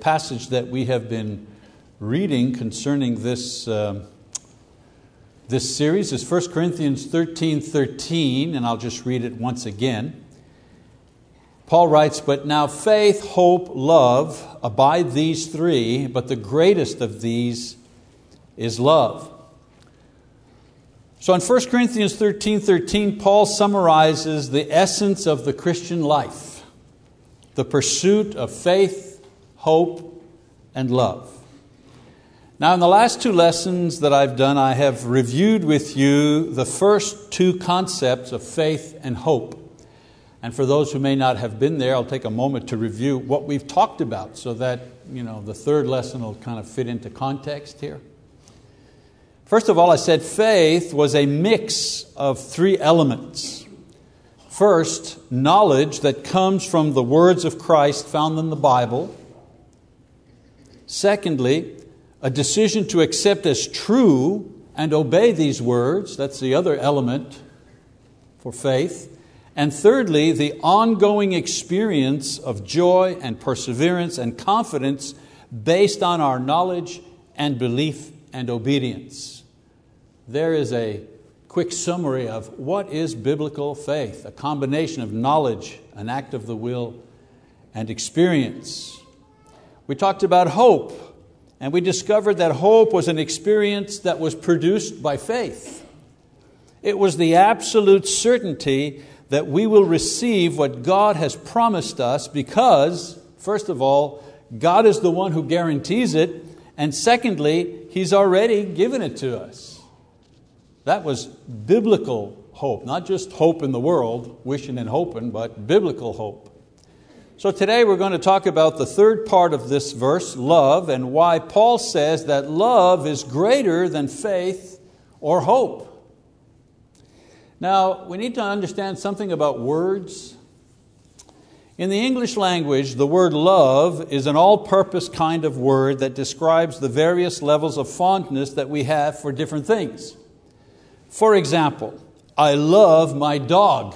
passage that we have been reading concerning this, uh, this series is 1 Corinthians 13 13, and I'll just read it once again. Paul writes, But now faith, hope, love abide these three, but the greatest of these is love. So in 1 Corinthians 13 13, Paul summarizes the essence of the Christian life the pursuit of faith, hope, and love. Now, in the last two lessons that I've done, I have reviewed with you the first two concepts of faith and hope. And for those who may not have been there, I'll take a moment to review what we've talked about so that you know, the third lesson will kind of fit into context here. First of all, I said faith was a mix of three elements. First, knowledge that comes from the words of Christ found in the Bible. Secondly, a decision to accept as true and obey these words. That's the other element for faith. And thirdly, the ongoing experience of joy and perseverance and confidence based on our knowledge and belief and obedience. There is a quick summary of what is biblical faith a combination of knowledge, an act of the will, and experience. We talked about hope, and we discovered that hope was an experience that was produced by faith. It was the absolute certainty that we will receive what God has promised us because, first of all, God is the one who guarantees it, and secondly, He's already given it to us. That was biblical hope, not just hope in the world, wishing and hoping, but biblical hope. So today we're going to talk about the third part of this verse, love, and why Paul says that love is greater than faith or hope. Now, we need to understand something about words. In the English language, the word love is an all purpose kind of word that describes the various levels of fondness that we have for different things. For example, I love my dog.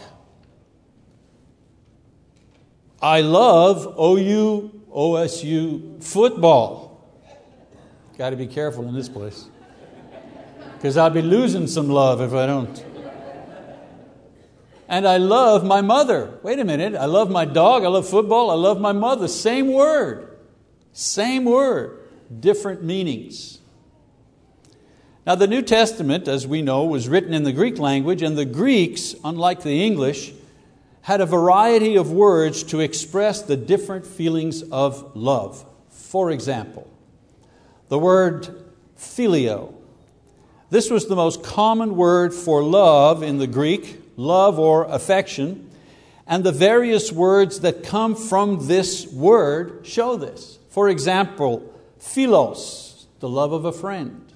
I love OU, OSU football. Got to be careful in this place because I'll be losing some love if I don't and I love my mother. Wait a minute, I love my dog, I love football, I love my mother. Same word, same word, different meanings. Now, the New Testament, as we know, was written in the Greek language, and the Greeks, unlike the English, had a variety of words to express the different feelings of love. For example, the word phileo. This was the most common word for love in the Greek, love or affection, and the various words that come from this word show this. For example, philos, the love of a friend,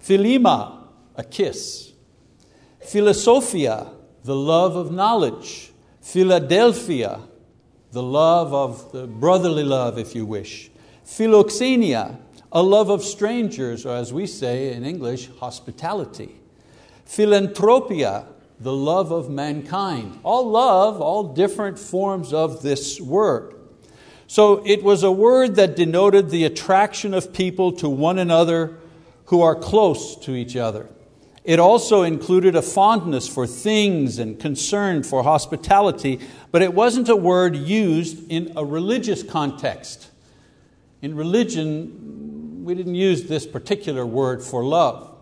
philema, a kiss, philosophia, the love of knowledge, Philadelphia, the love of the brotherly love, if you wish, philoxenia, a love of strangers, or as we say in English, hospitality, philanthropia, the love of mankind. All love, all different forms of this word. So it was a word that denoted the attraction of people to one another who are close to each other. It also included a fondness for things and concern for hospitality, but it wasn't a word used in a religious context. In religion, we didn't use this particular word for love.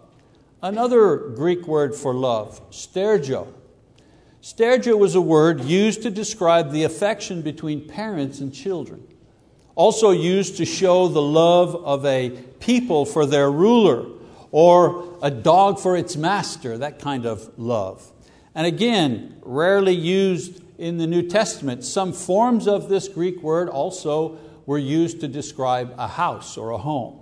Another Greek word for love, stergio. Stergio was a word used to describe the affection between parents and children. Also used to show the love of a people for their ruler or a dog for its master, that kind of love. And again, rarely used in the New Testament. Some forms of this Greek word also were used to describe a house or a home.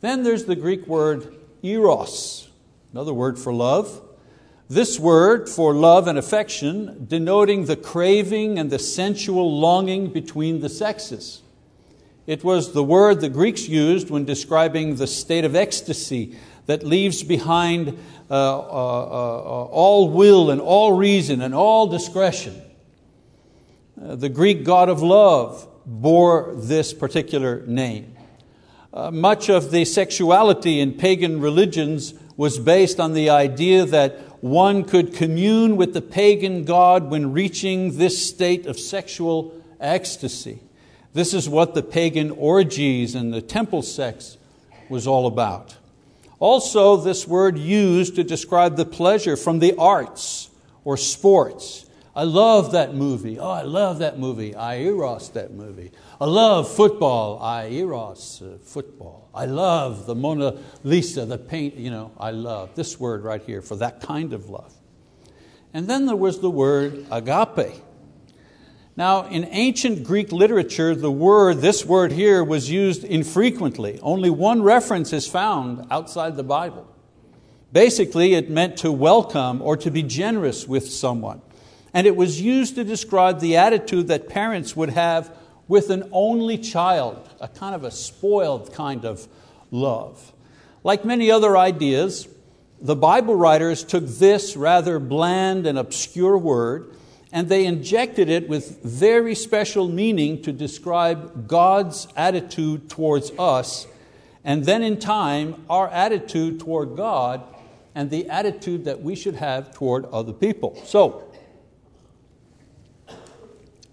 Then there's the Greek word eros, another word for love. This word for love and affection denoting the craving and the sensual longing between the sexes. It was the word the Greeks used when describing the state of ecstasy that leaves behind uh, uh, uh, all will and all reason and all discretion. Uh, the Greek god of love bore this particular name. Uh, much of the sexuality in pagan religions was based on the idea that one could commune with the pagan god when reaching this state of sexual ecstasy. This is what the pagan orgies and the temple sex was all about. Also, this word used to describe the pleasure from the arts or sports. I love that movie. Oh, I love that movie. I eros that movie. I love football. I eros uh, football. I love the Mona Lisa, the paint, you know, I love this word right here for that kind of love. And then there was the word agape. Now, in ancient Greek literature, the word, this word here, was used infrequently. Only one reference is found outside the Bible. Basically, it meant to welcome or to be generous with someone. And it was used to describe the attitude that parents would have with an only child, a kind of a spoiled kind of love. Like many other ideas, the Bible writers took this rather bland and obscure word and they injected it with very special meaning to describe God's attitude towards us, and then in time, our attitude toward God and the attitude that we should have toward other people. So,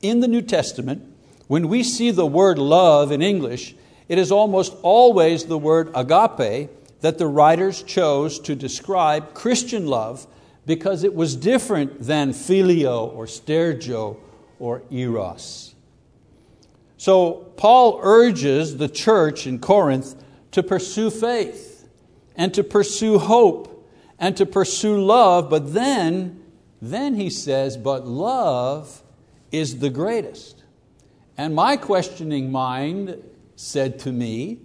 in the New Testament, when we see the word love in English, it is almost always the word agape that the writers chose to describe Christian love because it was different than phileo or stergio or eros. So Paul urges the church in Corinth to pursue faith and to pursue hope and to pursue love, but then, then he says, but love is the greatest. And my questioning mind said to me,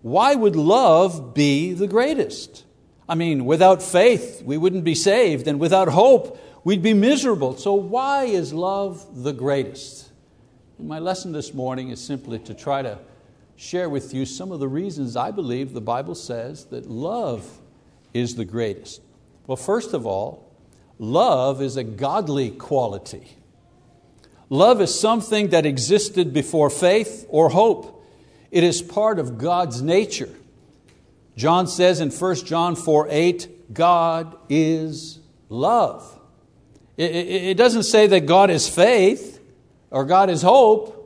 why would love be the greatest? I mean, without faith, we wouldn't be saved, and without hope, we'd be miserable. So, why is love the greatest? My lesson this morning is simply to try to share with you some of the reasons I believe the Bible says that love is the greatest. Well, first of all, love is a godly quality. Love is something that existed before faith or hope. It is part of God's nature. John says in 1 John 4 8, God is love. It, doesn't say that God is faith or God is hope,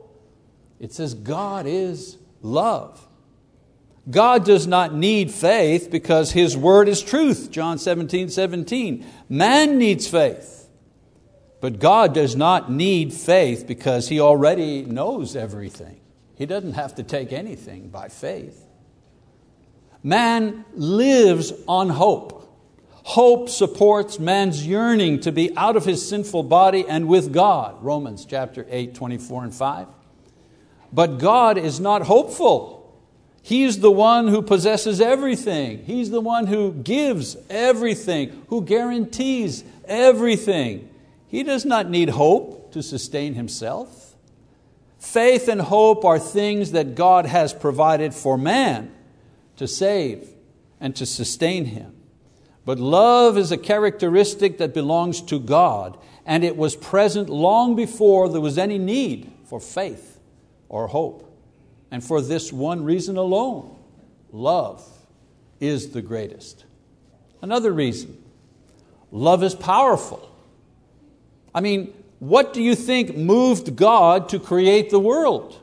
it says God is love. God does not need faith because His word is truth, John 17, 17. Man needs faith, but God does not need faith because He already knows everything. He doesn't have to take anything by faith. Man lives on hope. Hope supports man's yearning to be out of his sinful body and with God, Romans chapter 8, 24 and 5. But God is not hopeful. He's the one who possesses everything. He's the one who gives everything, who guarantees everything. He does not need hope to sustain himself. Faith and hope are things that God has provided for man to save and to sustain him. But love is a characteristic that belongs to God, and it was present long before there was any need for faith or hope. And for this one reason alone, love is the greatest. Another reason, love is powerful. I mean, what do you think moved God to create the world?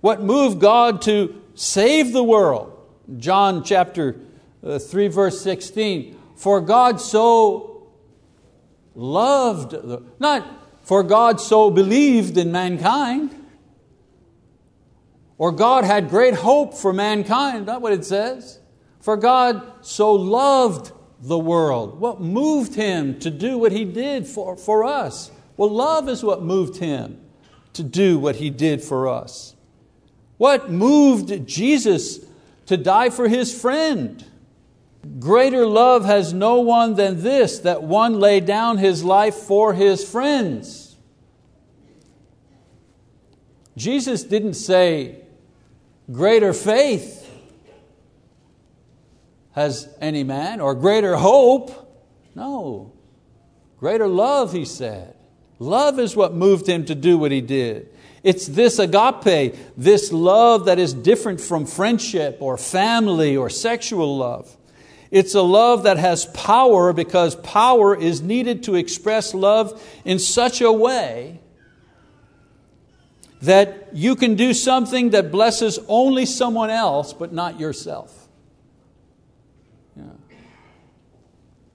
What moved God to save the world. John chapter uh, 3, verse 16. For God so loved, not for God so believed in mankind, or God had great hope for mankind, not what it says. For God so loved the world. What moved Him to do what He did for, for us? Well, love is what moved Him to do what He did for us. What moved Jesus to die for his friend? Greater love has no one than this, that one lay down his life for his friends. Jesus didn't say, greater faith has any man, or greater hope. No. Greater love, he said. Love is what moved him to do what he did. It's this agape, this love that is different from friendship or family or sexual love. It's a love that has power because power is needed to express love in such a way that you can do something that blesses only someone else but not yourself. Yeah.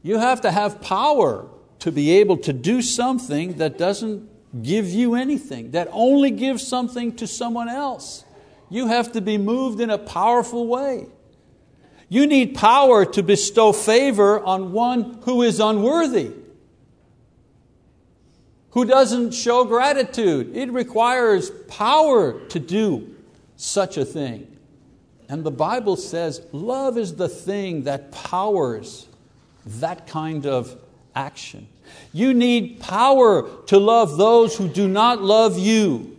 You have to have power to be able to do something that doesn't give you anything, that only gives something to someone else. You have to be moved in a powerful way. You need power to bestow favor on one who is unworthy, who doesn't show gratitude. It requires power to do such a thing. And the Bible says love is the thing that powers that kind of action. You need power to love those who do not love you,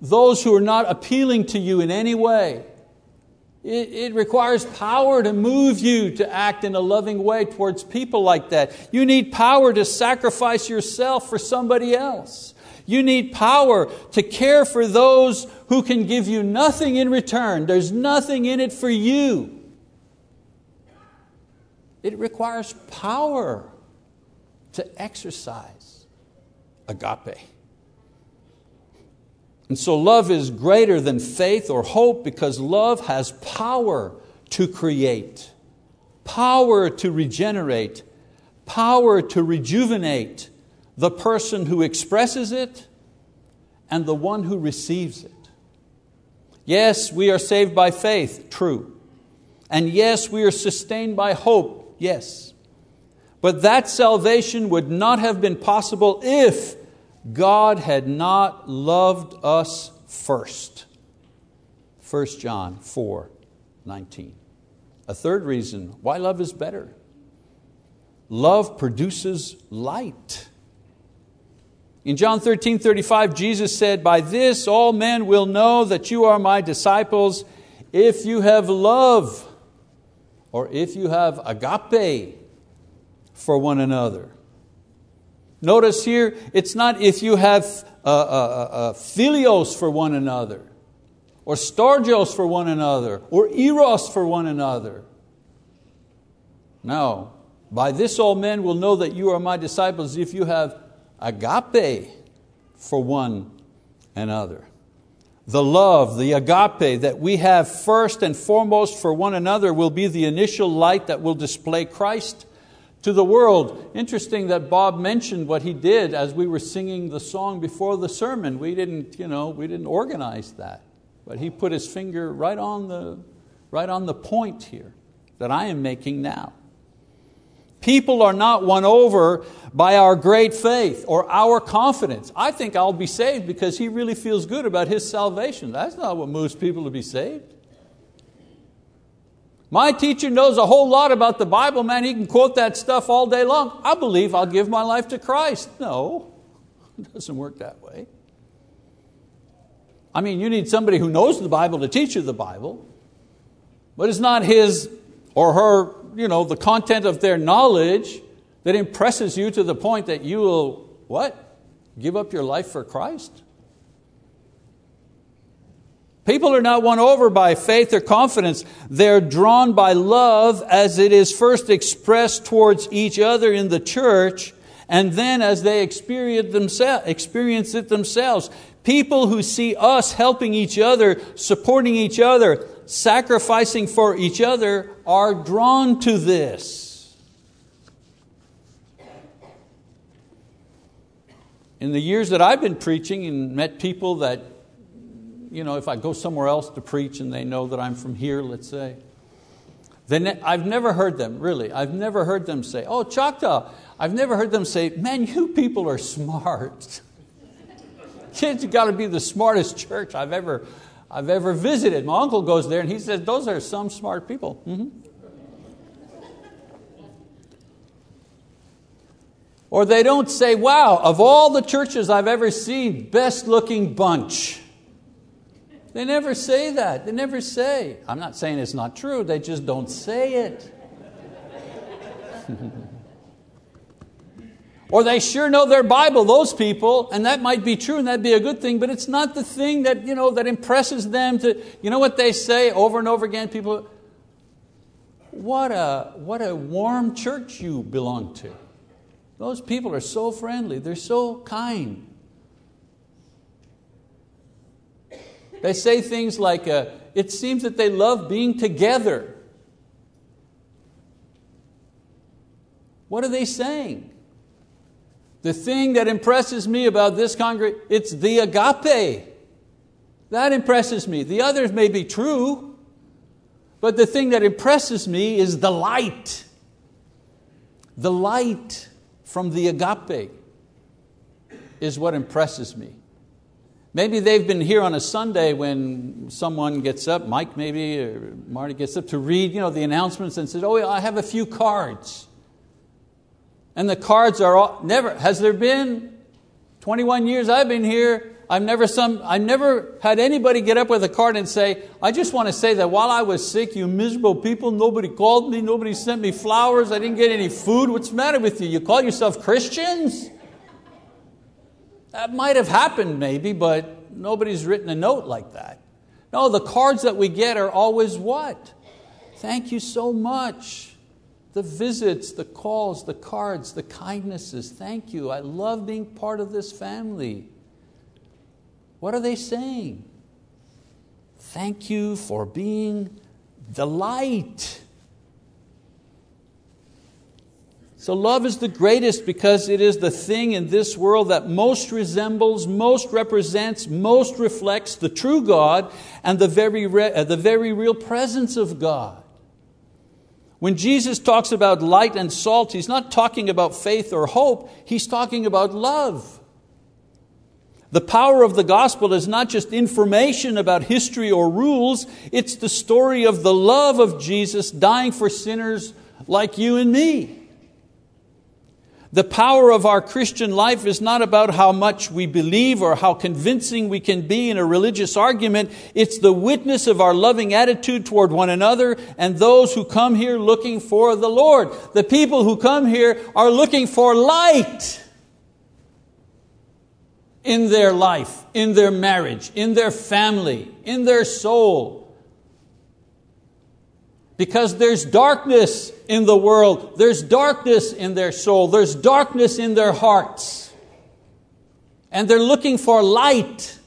those who are not appealing to you in any way. It, it, requires power to move you to act in a loving way towards people like that. You need power to sacrifice yourself for somebody else. You need power to care for those who can give you nothing in return. There's nothing in it for you. It requires power to exercise agape. And so love is greater than faith or hope because love has power to create, power to regenerate, power to rejuvenate the person who expresses it and the one who receives it. Yes, we are saved by faith, true. And yes, we are sustained by hope, yes. But that salvation would not have been possible if God had not loved us first. 1 John 4 19. A third reason why love is better love produces light. In John 13 35, Jesus said, By this all men will know that you are my disciples if you have love, or if you have agape for one another. Notice here, it's not if you have uh, uh, uh, uh, philios for one another, or storgios for one another, or eros for one another. No. By this all men will know that you are my disciples if you have agape for one another. The love, the agape that we have first and foremost for one another will be the initial light that will display Christ to the world. Interesting that Bob mentioned what he did as we were singing the song before the sermon. We didn't, you know, we didn't organize that. But he put his finger right on, the, right on the point here that I am making now. People are not won over by our great faith or our confidence. I think I'll be saved because he really feels good about his salvation. That's not what moves people to be saved. My teacher knows a whole lot about the Bible, man. He can quote that stuff all day long. I believe I'll give my life to Christ. No, it doesn't work that way. I mean, you need somebody who knows the Bible to teach you the Bible, but it's not his or her, you know, the content of their knowledge that impresses you to the point that you will, what? Give up your life for Christ? People are not won over by faith or confidence. They're drawn by love as it is first expressed towards each other in the church, and then as they experience it themselves. People who see us helping each other, supporting each other, sacrificing for each other are drawn to this. In the years that I've been preaching and met people that you know, if I go somewhere else to preach and they know that I'm from here, let's say, then I've never heard them, really, I've never heard them say, oh, Choctaw, I've never heard them say, man, you people are smart. Kids, you got to be the smartest church I've ever, I've ever visited. My uncle goes there and he says, those are some smart people. Mm -hmm. Or they don't say, wow, of all the churches I've ever seen, best looking bunch. They never say that. They never say. I'm not saying it's not true, they just don't say it. Or they sure know their Bible, those people, and that might be true and that'd be a good thing, but it's not the thing that, you know, that impresses them to, you know what they say over and over again? People, what a, what a warm church you belong to. Those people are so friendly, they're so kind. They say things like, uh, it seems that they love being together. What are they saying? The thing that impresses me about this congregation, it's the agape. That impresses me. The others may be true, but the thing that impresses me is the light. The light from the agape is what impresses me. Maybe they've been here on a Sunday when someone gets up, Mike maybe, or Marty gets up to read you know, the announcements and says, Oh, I have a few cards. And the cards are all, never, has there been 21 years I've been here, I've never, some, I've never had anybody get up with a card and say, I just want to say that while I was sick, you miserable people, nobody called me, nobody sent me flowers, I didn't get any food. What's the matter with you? You call yourself Christians? That might have happened maybe, but nobody's written a note like that. No, the cards that we get are always what? Thank you so much. The visits, the calls, the cards, the kindnesses. Thank you. I love being part of this family. What are they saying? Thank you for being the light. So, love is the greatest because it is the thing in this world that most resembles, most represents, most reflects the true God and the very, re- uh, the very real presence of God. When Jesus talks about light and salt, He's not talking about faith or hope, He's talking about love. The power of the gospel is not just information about history or rules, it's the story of the love of Jesus dying for sinners like you and me. The power of our Christian life is not about how much we believe or how convincing we can be in a religious argument. It's the witness of our loving attitude toward one another and those who come here looking for the Lord. The people who come here are looking for light in their life, in their marriage, in their family, in their soul because there's darkness in the world, there's darkness in their soul, there's darkness in their hearts. And they're looking for light.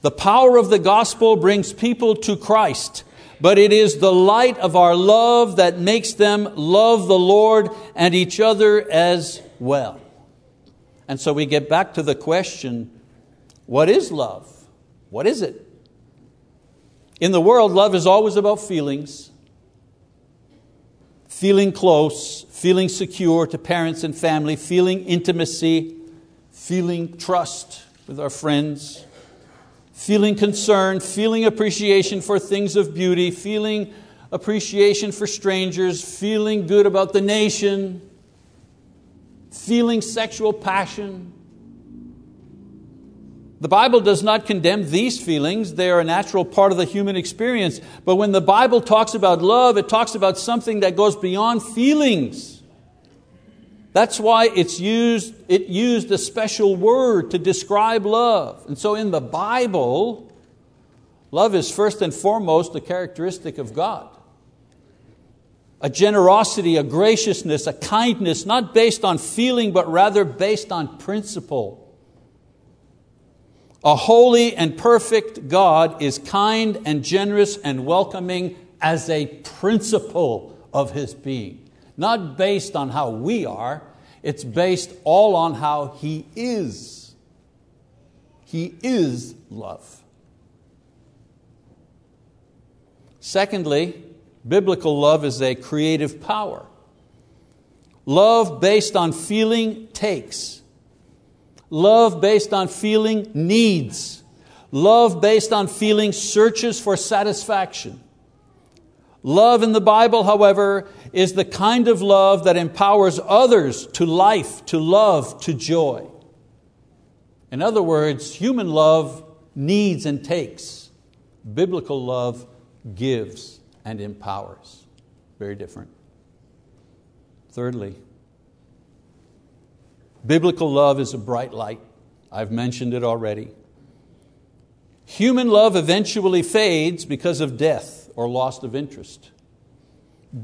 The power of the gospel brings people to Christ, but it is the light of our love that makes them love the Lord and each other as well. And so we get back to the question what is love? What is it? In the world, love is always about feelings, feeling close, feeling secure to parents and family, feeling intimacy, feeling trust with our friends, feeling concern, feeling appreciation for things of beauty, feeling appreciation for strangers, feeling good about the nation, feeling sexual passion, the Bible does not condemn these feelings, they are a natural part of the human experience. But when the Bible talks about love, it talks about something that goes beyond feelings. That's why it's used, it used a special word to describe love. And so in the Bible, love is first and foremost a characteristic of God. A generosity, a graciousness, a kindness, not based on feeling, but rather based on principle. A holy and perfect God is kind and generous and welcoming as a principle of His being. Not based on how we are, it's based all on how He is. He is love. Secondly, biblical love is a creative power. Love based on feeling takes. Love based on feeling needs. Love based on feeling searches for satisfaction. Love in the Bible, however, is the kind of love that empowers others to life, to love, to joy. In other words, human love needs and takes. Biblical love gives and empowers. Very different. Thirdly, biblical love is a bright light. I've mentioned it already. Human love eventually fades because of death or loss of interest.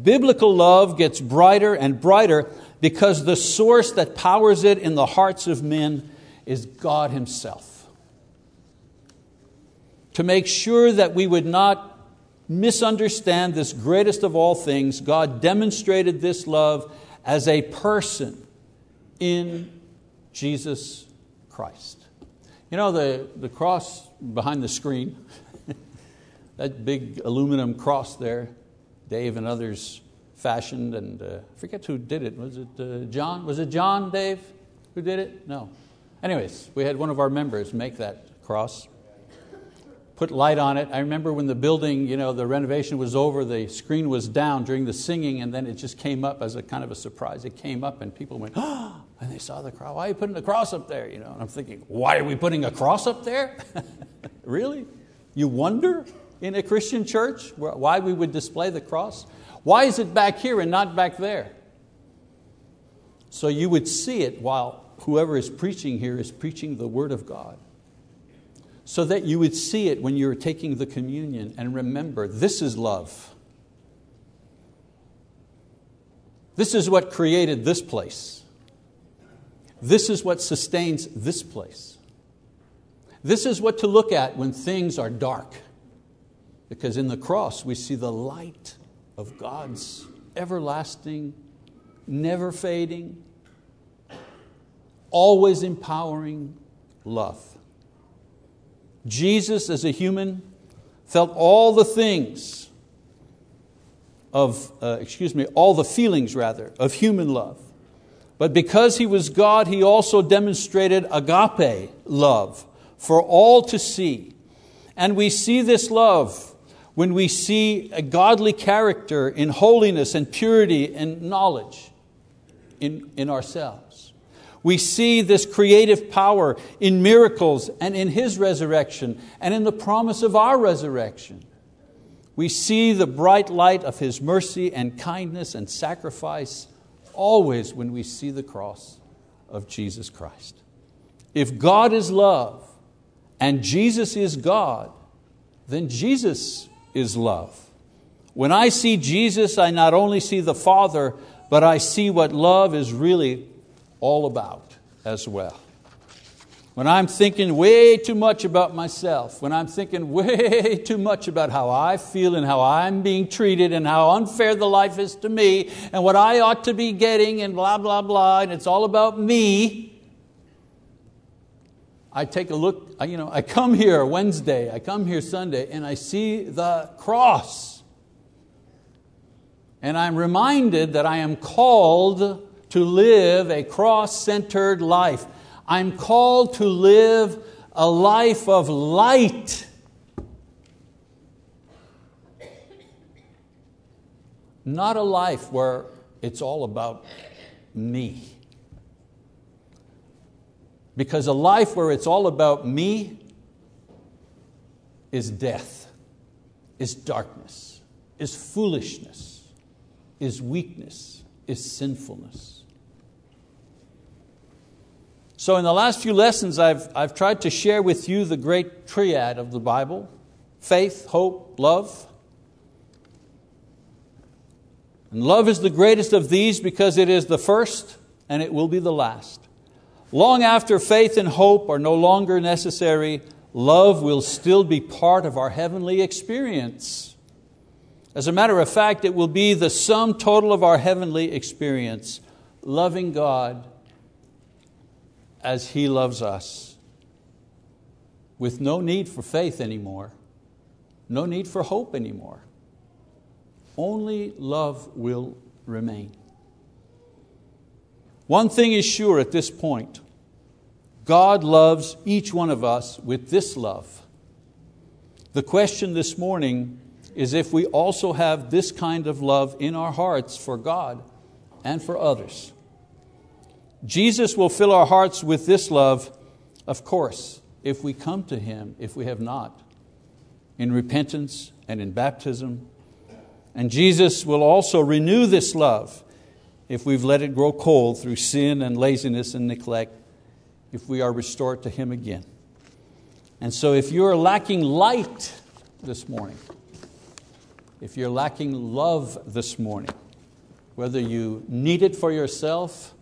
Biblical love gets brighter and brighter because the source that powers it in the hearts of men is God Himself. To make sure that we would not misunderstand this greatest of all things, God demonstrated this love as a person in Jesus Christ. You know, the, the cross behind the screen, that big aluminum cross there, Dave and others fashioned, and uh, I forget who did it. Was it uh, John? Was it John, Dave, who did it? No. Anyways, we had one of our members make that cross, put light on it. I remember when the building, you know, the renovation was over, the screen was down during the singing, and then it just came up as a kind of a surprise. It came up, and people went, oh, and they saw the cross. Why are you putting the cross up there? You know, and I'm thinking, why are we putting a cross up there? really? You wonder in a Christian church why we would display the cross? Why is it back here and not back there? So you would see it while whoever is preaching here is preaching the Word of God. So that you would see it when you're taking the communion and remember this is love. This is what created this place. This is what sustains this place. This is what to look at when things are dark. Because in the cross we see the light of God's everlasting, never fading, always empowering love. Jesus, as a human, felt all the things of, uh, excuse me, all the feelings rather, of human love. But because he was God, he also demonstrated agape love for all to see. And we see this love when we see a godly character in holiness and purity and knowledge in, in ourselves. We see this creative power in miracles and in His resurrection and in the promise of our resurrection. We see the bright light of His mercy and kindness and sacrifice always when we see the cross of Jesus Christ. If God is love and Jesus is God, then Jesus is love. When I see Jesus, I not only see the Father, but I see what love is really all about as well. When I'm thinking way too much about myself, when I'm thinking way too much about how I feel and how I'm being treated and how unfair the life is to me and what I ought to be getting and blah, blah, blah, and it's all about me, I take a look, you know, I come here Wednesday, I come here Sunday, and I see the cross. And I'm reminded that I am called to live a cross centered life. I'm called to live a life of light. Not a life where it's all about me. Because a life where it's all about me is death, is darkness, is foolishness, is weakness, is sinfulness. So, in the last few lessons, I've, I've tried to share with you the great triad of the Bible faith, hope, love. And love is the greatest of these because it is the first and it will be the last. Long after faith and hope are no longer necessary, love will still be part of our heavenly experience. As a matter of fact, it will be the sum total of our heavenly experience, loving God as He loves us, with no need for faith anymore, no need for hope anymore. Only love will remain. One thing is sure at this point God loves each one of us with this love. The question this morning is if we also have this kind of love in our hearts for God and for others. Jesus will fill our hearts with this love, of course, if we come to Him, if we have not, in repentance and in baptism. And Jesus will also renew this love if we've let it grow cold through sin and laziness and neglect, if we are restored to Him again. And so, if you're lacking light this morning, if you're lacking love this morning, whether you need it for yourself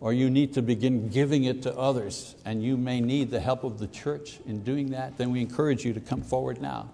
or you need to begin giving it to others, and you may need the help of the church in doing that, then we encourage you to come forward now.